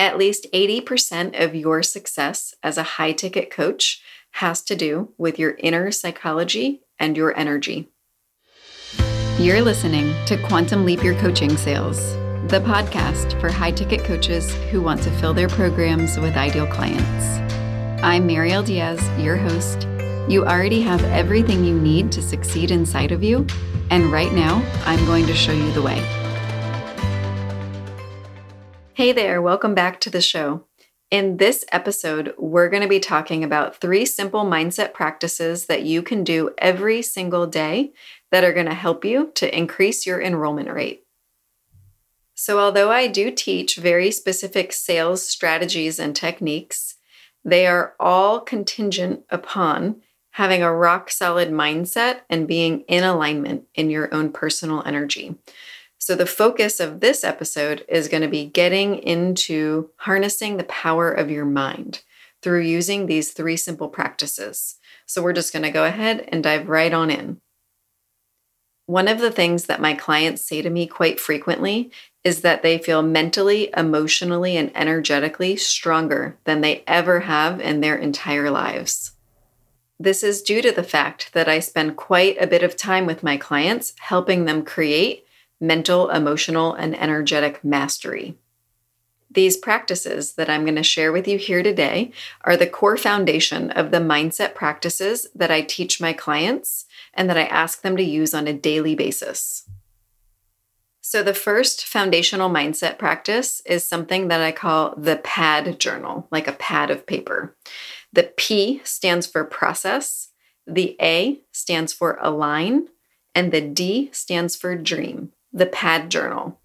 At least 80% of your success as a high ticket coach has to do with your inner psychology and your energy. You're listening to Quantum Leap Your Coaching Sales, the podcast for high ticket coaches who want to fill their programs with ideal clients. I'm Mariel Diaz, your host. You already have everything you need to succeed inside of you, and right now, I'm going to show you the way. Hey there, welcome back to the show. In this episode, we're going to be talking about three simple mindset practices that you can do every single day that are going to help you to increase your enrollment rate. So, although I do teach very specific sales strategies and techniques, they are all contingent upon having a rock solid mindset and being in alignment in your own personal energy. So, the focus of this episode is going to be getting into harnessing the power of your mind through using these three simple practices. So, we're just going to go ahead and dive right on in. One of the things that my clients say to me quite frequently is that they feel mentally, emotionally, and energetically stronger than they ever have in their entire lives. This is due to the fact that I spend quite a bit of time with my clients helping them create mental, emotional, and energetic mastery. These practices that I'm going to share with you here today are the core foundation of the mindset practices that I teach my clients and that I ask them to use on a daily basis. So, the first foundational mindset practice is something that I call the PAD journal, like a pad of paper. The P stands for process, the A stands for align, and the D stands for dream the PAD journal.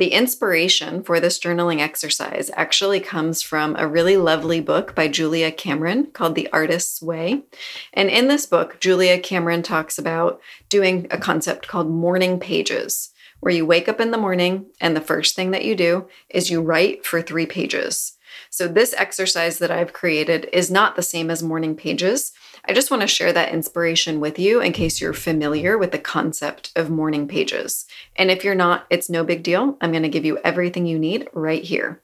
The inspiration for this journaling exercise actually comes from a really lovely book by Julia Cameron called The Artist's Way. And in this book, Julia Cameron talks about doing a concept called morning pages, where you wake up in the morning and the first thing that you do is you write for three pages. So, this exercise that I've created is not the same as morning pages. I just want to share that inspiration with you in case you're familiar with the concept of morning pages. And if you're not, it's no big deal. I'm going to give you everything you need right here.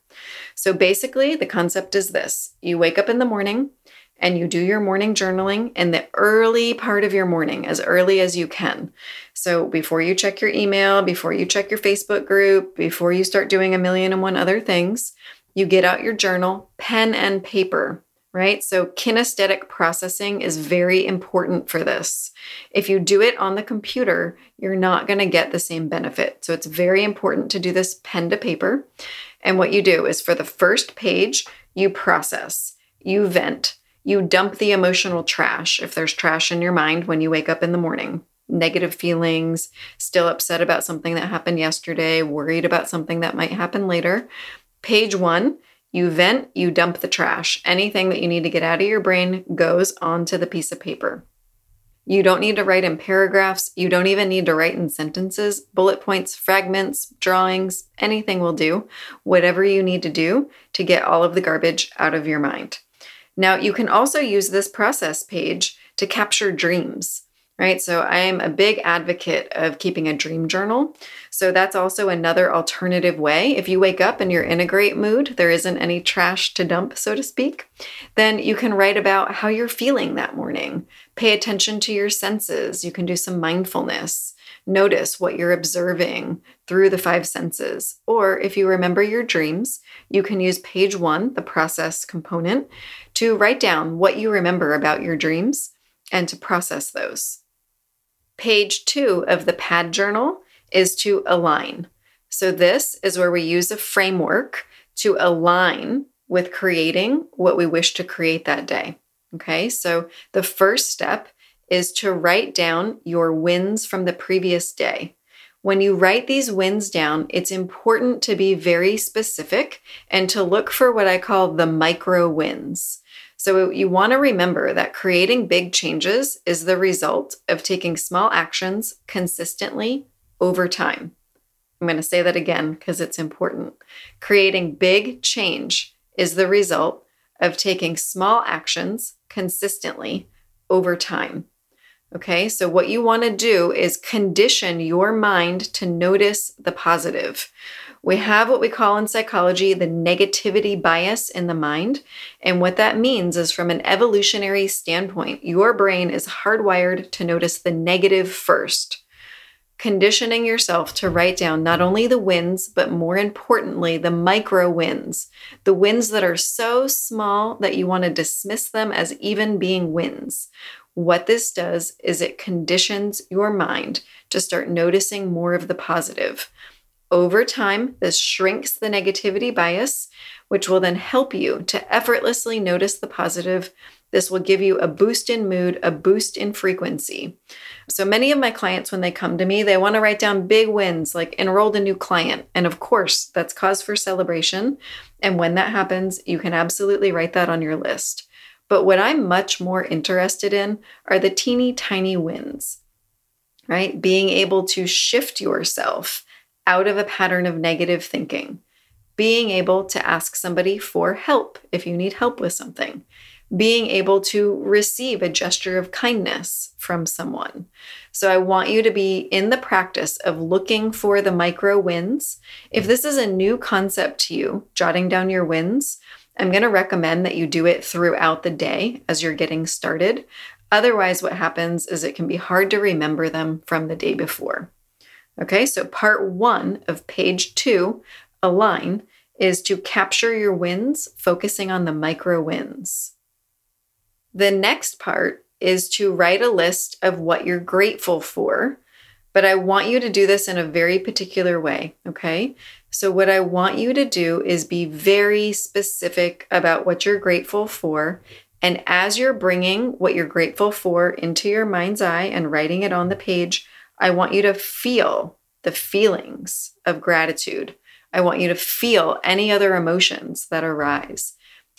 So basically, the concept is this you wake up in the morning and you do your morning journaling in the early part of your morning, as early as you can. So before you check your email, before you check your Facebook group, before you start doing a million and one other things, you get out your journal, pen and paper right? So, kinesthetic processing is very important for this. If you do it on the computer, you're not going to get the same benefit. So, it's very important to do this pen to paper. And what you do is for the first page, you process, you vent, you dump the emotional trash if there's trash in your mind when you wake up in the morning. Negative feelings, still upset about something that happened yesterday, worried about something that might happen later. Page one, you vent, you dump the trash. Anything that you need to get out of your brain goes onto the piece of paper. You don't need to write in paragraphs. You don't even need to write in sentences, bullet points, fragments, drawings, anything will do. Whatever you need to do to get all of the garbage out of your mind. Now, you can also use this process page to capture dreams right? So I am a big advocate of keeping a dream journal. So that's also another alternative way. If you wake up and you're in a great mood, there isn't any trash to dump, so to speak, then you can write about how you're feeling that morning. Pay attention to your senses. You can do some mindfulness. Notice what you're observing through the five senses. Or if you remember your dreams, you can use page one, the process component, to write down what you remember about your dreams and to process those. Page two of the PAD journal is to align. So, this is where we use a framework to align with creating what we wish to create that day. Okay, so the first step is to write down your wins from the previous day. When you write these wins down, it's important to be very specific and to look for what I call the micro wins. So you want to remember that creating big changes is the result of taking small actions consistently over time. I'm going to say that again because it's important. Creating big change is the result of taking small actions consistently over time. Okay, so what you want to do is condition your mind to notice the positive. We have what we call in psychology the negativity bias in the mind. And what that means is, from an evolutionary standpoint, your brain is hardwired to notice the negative first conditioning yourself to write down not only the wins, but more importantly, the micro wins, the wins that are so small that you want to dismiss them as even being wins. What this does is it conditions your mind to start noticing more of the positive. Over time, this shrinks the negativity bias, which will then help you to effortlessly notice the positive this will give you a boost in mood, a boost in frequency. So many of my clients, when they come to me, they want to write down big wins like enrolled a new client. And of course, that's cause for celebration. And when that happens, you can absolutely write that on your list. But what I'm much more interested in are the teeny tiny wins, right? Being able to shift yourself out of a pattern of negative thinking, being able to ask somebody for help if you need help with something being able to receive a gesture of kindness from someone. So I want you to be in the practice of looking for the micro wins. If this is a new concept to you, jotting down your wins, I'm going to recommend that you do it throughout the day as you're getting started. Otherwise, what happens is it can be hard to remember them from the day before. Okay, so part one of page two, align, is to capture your wins, focusing on the micro wins. The next part is to write a list of what you're grateful for. But I want you to do this in a very particular way, okay? So, what I want you to do is be very specific about what you're grateful for. And as you're bringing what you're grateful for into your mind's eye and writing it on the page, I want you to feel the feelings of gratitude. I want you to feel any other emotions that arise.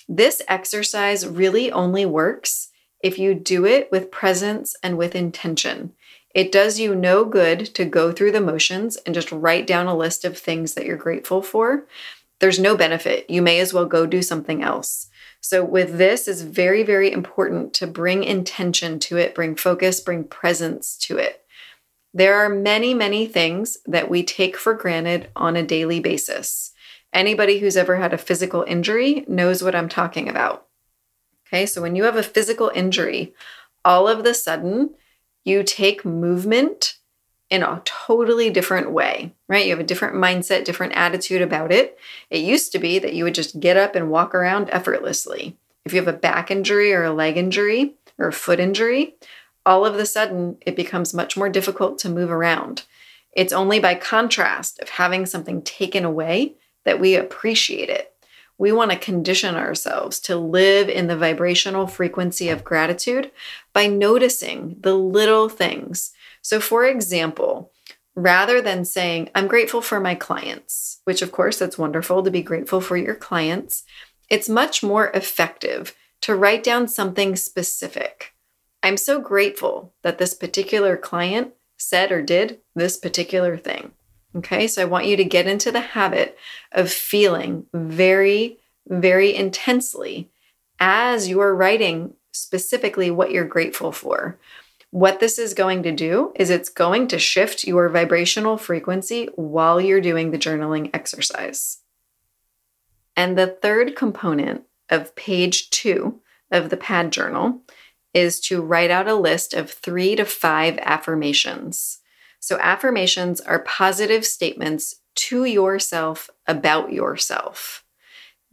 This exercise really only works if you do it with presence and with intention. It does you no good to go through the motions and just write down a list of things that you're grateful for. There's no benefit. You may as well go do something else. So, with this, is very, very important to bring intention to it, bring focus, bring presence to it. There are many, many things that we take for granted on a daily basis. Anybody who's ever had a physical injury knows what I'm talking about. Okay, so when you have a physical injury, all of the sudden you take movement in a totally different way, right? You have a different mindset, different attitude about it. It used to be that you would just get up and walk around effortlessly. If you have a back injury or a leg injury or a foot injury, all of the sudden it becomes much more difficult to move around. It's only by contrast of having something taken away that we appreciate it. We want to condition ourselves to live in the vibrational frequency of gratitude by noticing the little things. So, for example, rather than saying, I'm grateful for my clients, which of course that's wonderful to be grateful for your clients, it's much more effective to write down something specific. I'm so grateful that this particular client said or did this particular thing. Okay, so I want you to get into the habit of feeling very, very intensely as you're writing specifically what you're grateful for. What this is going to do is it's going to shift your vibrational frequency while you're doing the journaling exercise. And the third component of page two of the pad journal is to write out a list of three to five affirmations. So, affirmations are positive statements to yourself about yourself.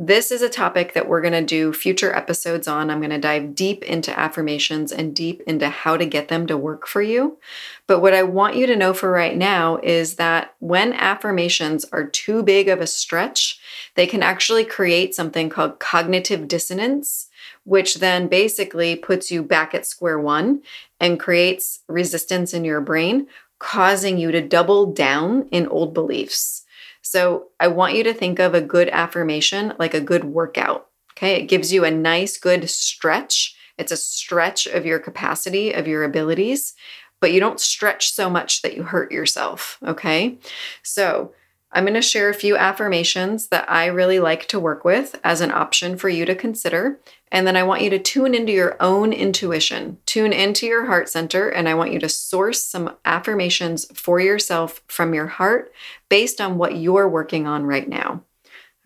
This is a topic that we're going to do future episodes on. I'm going to dive deep into affirmations and deep into how to get them to work for you. But what I want you to know for right now is that when affirmations are too big of a stretch, they can actually create something called cognitive dissonance, which then basically puts you back at square one and creates resistance in your brain, causing you to double down in old beliefs. So I want you to think of a good affirmation like a good workout. Okay. It gives you a nice, good stretch. It's a stretch of your capacity, of your abilities, but you don't stretch so much that you hurt yourself. Okay. So I'm going to share a few affirmations that I really like to work with as an option for you to consider. And then I want you to tune into your own intuition, tune into your heart center, and I want you to source some affirmations for yourself from your heart based on what you're working on right now.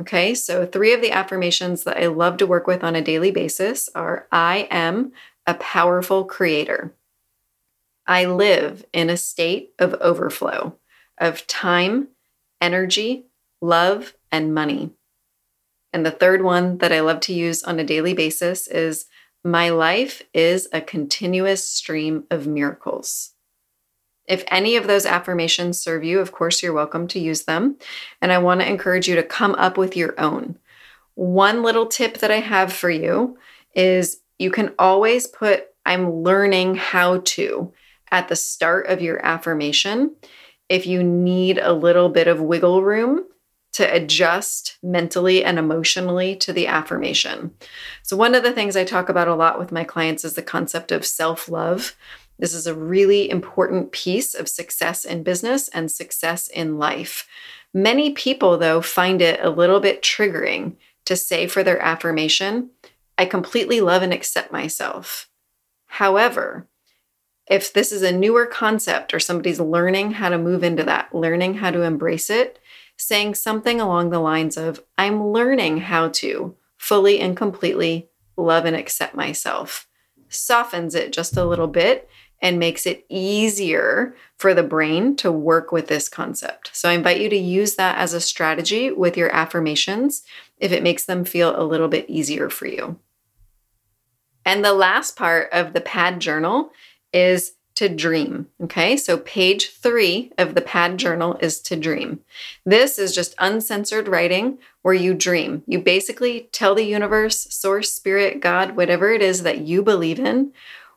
Okay, so three of the affirmations that I love to work with on a daily basis are I am a powerful creator. I live in a state of overflow of time energy, love, and money. And the third one that I love to use on a daily basis is my life is a continuous stream of miracles. If any of those affirmations serve you, of course, you're welcome to use them. And I want to encourage you to come up with your own. One little tip that I have for you is you can always put, I'm learning how to at the start of your affirmation if you need a little bit of wiggle room to adjust mentally and emotionally to the affirmation. So, one of the things I talk about a lot with my clients is the concept of self love. This is a really important piece of success in business and success in life. Many people, though, find it a little bit triggering to say for their affirmation, I completely love and accept myself. However, if this is a newer concept or somebody's learning how to move into that, learning how to embrace it, saying something along the lines of, I'm learning how to fully and completely love and accept myself, softens it just a little bit and makes it easier for the brain to work with this concept. So I invite you to use that as a strategy with your affirmations if it makes them feel a little bit easier for you. And the last part of the pad journal is to dream. Okay, so page three of the pad journal is to dream. This is just uncensored writing where you dream. You basically tell the universe, source, spirit, God, whatever it is that you believe in,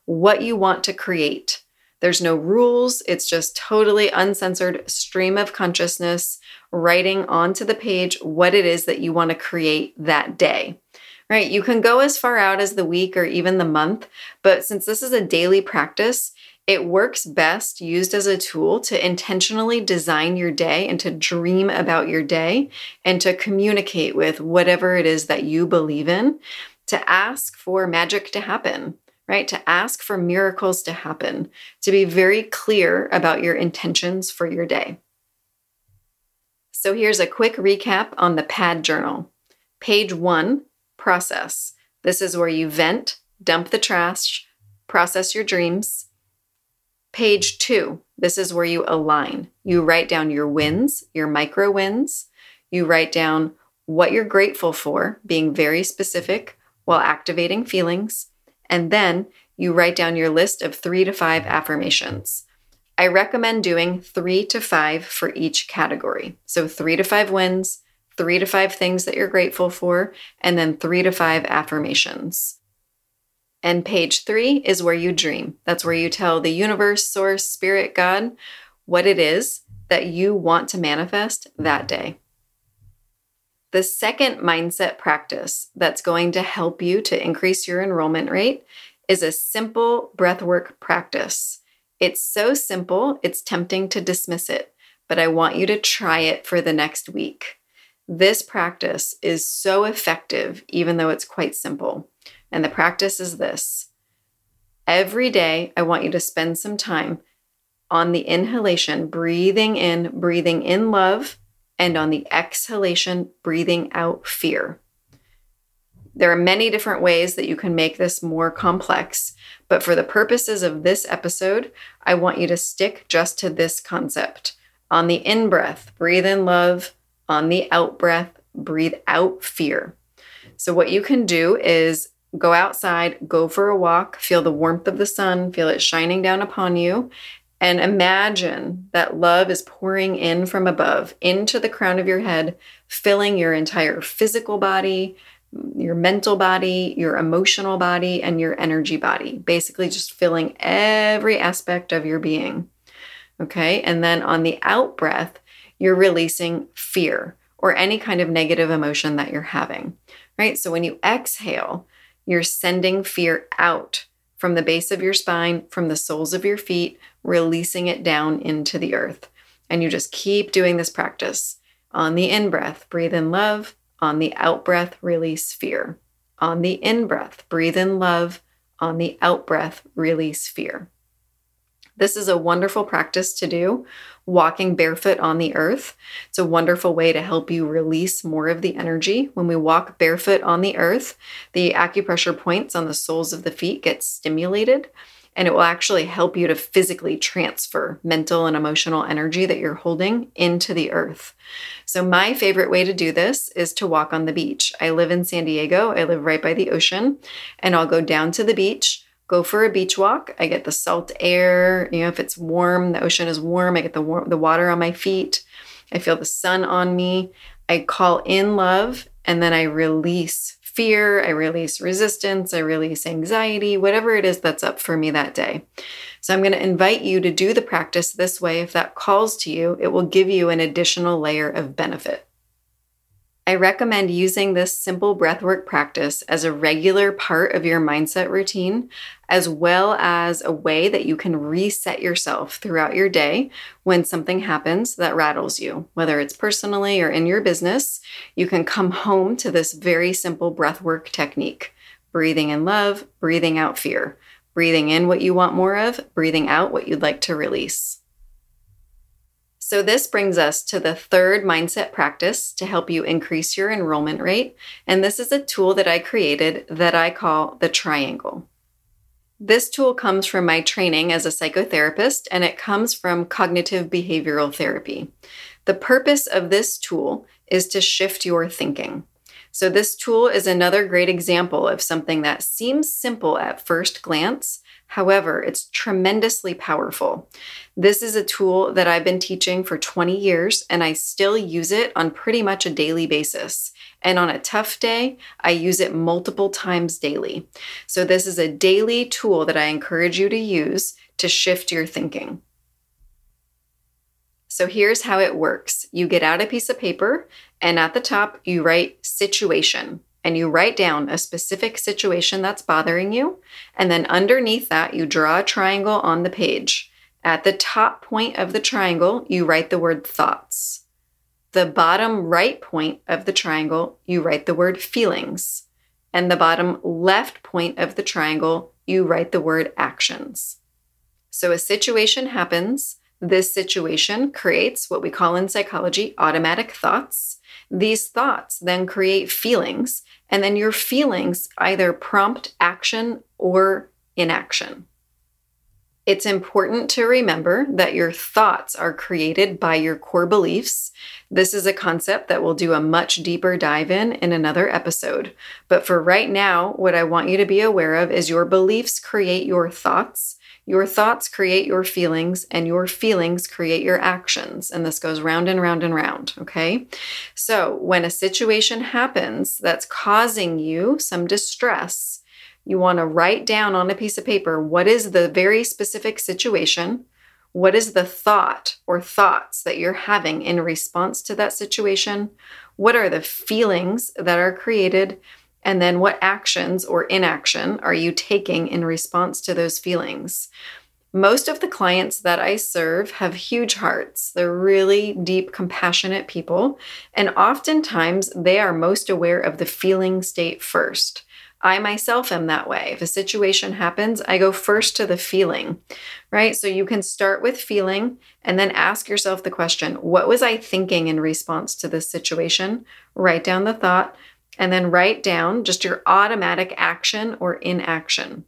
what you want to create. There's no rules, it's just totally uncensored stream of consciousness writing onto the page what it is that you want to create that day right? You can go as far out as the week or even the month, but since this is a daily practice, it works best used as a tool to intentionally design your day and to dream about your day and to communicate with whatever it is that you believe in, to ask for magic to happen, right? To ask for miracles to happen, to be very clear about your intentions for your day. So here's a quick recap on the pad journal. Page one process. This is where you vent, dump the trash, process your dreams. Page two, this is where you align. You write down your wins, your micro wins. You write down what you're grateful for, being very specific while activating feelings. And then you write down your list of three to five affirmations. I recommend doing three to five for each category. So, three to five wins, three to five things that you're grateful for, and then three to five affirmations. And page three is where you dream. That's where you tell the universe, source, spirit, God what it is that you want to manifest that day. The second mindset practice that's going to help you to increase your enrollment rate is a simple breathwork practice. It's so simple, it's tempting to dismiss it, but I want you to try it for the next week. This practice is so effective, even though it's quite simple. And the practice is this every day, I want you to spend some time on the inhalation, breathing in, breathing in love, and on the exhalation, breathing out fear. There are many different ways that you can make this more complex, but for the purposes of this episode, I want you to stick just to this concept. On the in breath, breathe in love, on the out breath, breathe out fear. So, what you can do is go outside, go for a walk, feel the warmth of the sun, feel it shining down upon you, and imagine that love is pouring in from above into the crown of your head, filling your entire physical body, your mental body, your emotional body, and your energy body. Basically, just filling every aspect of your being. Okay. And then on the out breath, you're releasing fear or any kind of negative emotion that you're having, right? So when you exhale, you're sending fear out from the base of your spine, from the soles of your feet, releasing it down into the earth. And you just keep doing this practice. On the in breath, breathe in love. On the out breath, release fear. On the in breath, breathe in love. On the out breath, release fear. This is a wonderful practice to do walking barefoot on the earth. It's a wonderful way to help you release more of the energy. When we walk barefoot on the earth, the acupressure points on the soles of the feet get stimulated and it will actually help you to physically transfer mental and emotional energy that you're holding into the earth. So, my favorite way to do this is to walk on the beach. I live in San Diego, I live right by the ocean, and I'll go down to the beach. Go for a beach walk. I get the salt air. You know, if it's warm, the ocean is warm. I get the warm, the water on my feet. I feel the sun on me. I call in love and then I release fear, I release resistance, I release anxiety, whatever it is that's up for me that day. So I'm going to invite you to do the practice this way. If that calls to you, it will give you an additional layer of benefit. I recommend using this simple breathwork practice as a regular part of your mindset routine, as well as a way that you can reset yourself throughout your day when something happens that rattles you, whether it's personally or in your business. You can come home to this very simple breathwork technique breathing in love, breathing out fear, breathing in what you want more of, breathing out what you'd like to release. So, this brings us to the third mindset practice to help you increase your enrollment rate. And this is a tool that I created that I call the triangle. This tool comes from my training as a psychotherapist and it comes from cognitive behavioral therapy. The purpose of this tool is to shift your thinking. So, this tool is another great example of something that seems simple at first glance, However, it's tremendously powerful. This is a tool that I've been teaching for 20 years, and I still use it on pretty much a daily basis. And on a tough day, I use it multiple times daily. So, this is a daily tool that I encourage you to use to shift your thinking. So, here's how it works you get out a piece of paper, and at the top, you write situation and you write down a specific situation that's bothering you. And then underneath that, you draw a triangle on the page. At the top point of the triangle, you write the word thoughts. The bottom right point of the triangle, you write the word feelings. And the bottom left point of the triangle, you write the word actions. So a situation happens. This situation creates what we call in psychology automatic thoughts. These thoughts then create feelings, and then your feelings either prompt action or inaction. It's important to remember that your thoughts are created by your core beliefs. This is a concept that we'll do a much deeper dive in in another episode. But for right now, what I want you to be aware of is your beliefs create your thoughts, your thoughts create your feelings, and your feelings create your actions. And this goes round and round and round. Okay. So when a situation happens that's causing you some distress, you want to write down on a piece of paper what is the very specific situation. What is the thought or thoughts that you're having in response to that situation? What are the feelings that are created? And then what actions or inaction are you taking in response to those feelings? Most of the clients that I serve have huge hearts. They're really deep, compassionate people. And oftentimes they are most aware of the feeling state first. I myself am that way. If a situation happens, I go first to the feeling, right? So you can start with feeling and then ask yourself the question What was I thinking in response to this situation? Write down the thought and then write down just your automatic action or inaction.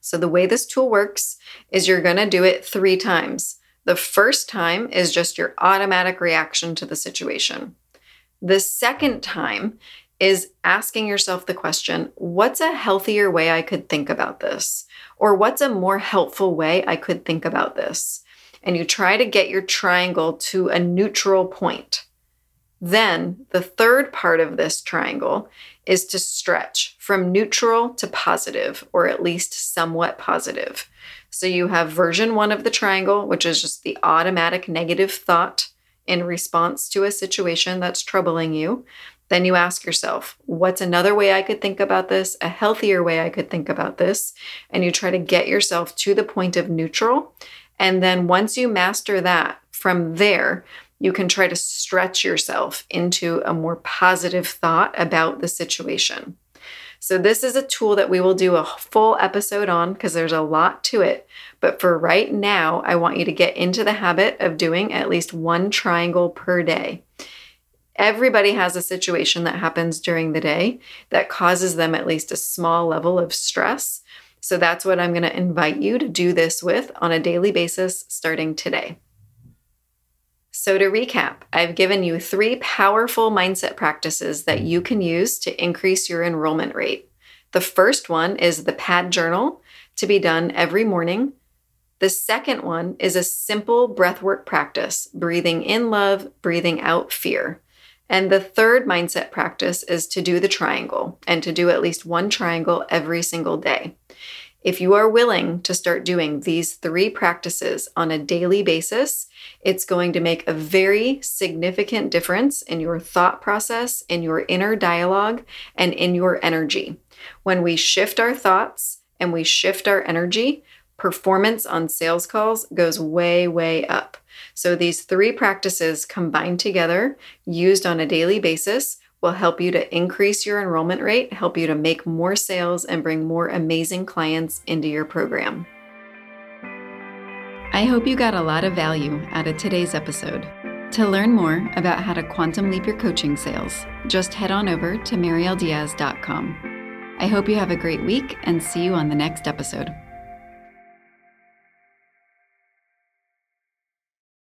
So, the way this tool works is you're going to do it three times. The first time is just your automatic reaction to the situation. The second time is asking yourself the question what's a healthier way I could think about this? Or what's a more helpful way I could think about this? And you try to get your triangle to a neutral point. Then the third part of this triangle is to stretch from neutral to positive, or at least somewhat positive. So you have version one of the triangle, which is just the automatic negative thought in response to a situation that's troubling you. Then you ask yourself, what's another way I could think about this? A healthier way I could think about this? And you try to get yourself to the point of neutral. And then once you master that, from there, you can try to stretch yourself into a more positive thought about the situation. So, this is a tool that we will do a full episode on because there's a lot to it. But for right now, I want you to get into the habit of doing at least one triangle per day. Everybody has a situation that happens during the day that causes them at least a small level of stress. So that's what I'm going to invite you to do this with on a daily basis starting today. So, to recap, I've given you three powerful mindset practices that you can use to increase your enrollment rate. The first one is the PAD journal to be done every morning. The second one is a simple breathwork practice, breathing in love, breathing out fear. And the third mindset practice is to do the triangle and to do at least one triangle every single day. If you are willing to start doing these three practices on a daily basis, it's going to make a very significant difference in your thought process, in your inner dialogue, and in your energy. When we shift our thoughts and we shift our energy, performance on sales calls goes way, way up. So, these three practices combined together, used on a daily basis, will help you to increase your enrollment rate, help you to make more sales, and bring more amazing clients into your program. I hope you got a lot of value out of today's episode. To learn more about how to quantum leap your coaching sales, just head on over to marieldiaz.com. I hope you have a great week and see you on the next episode.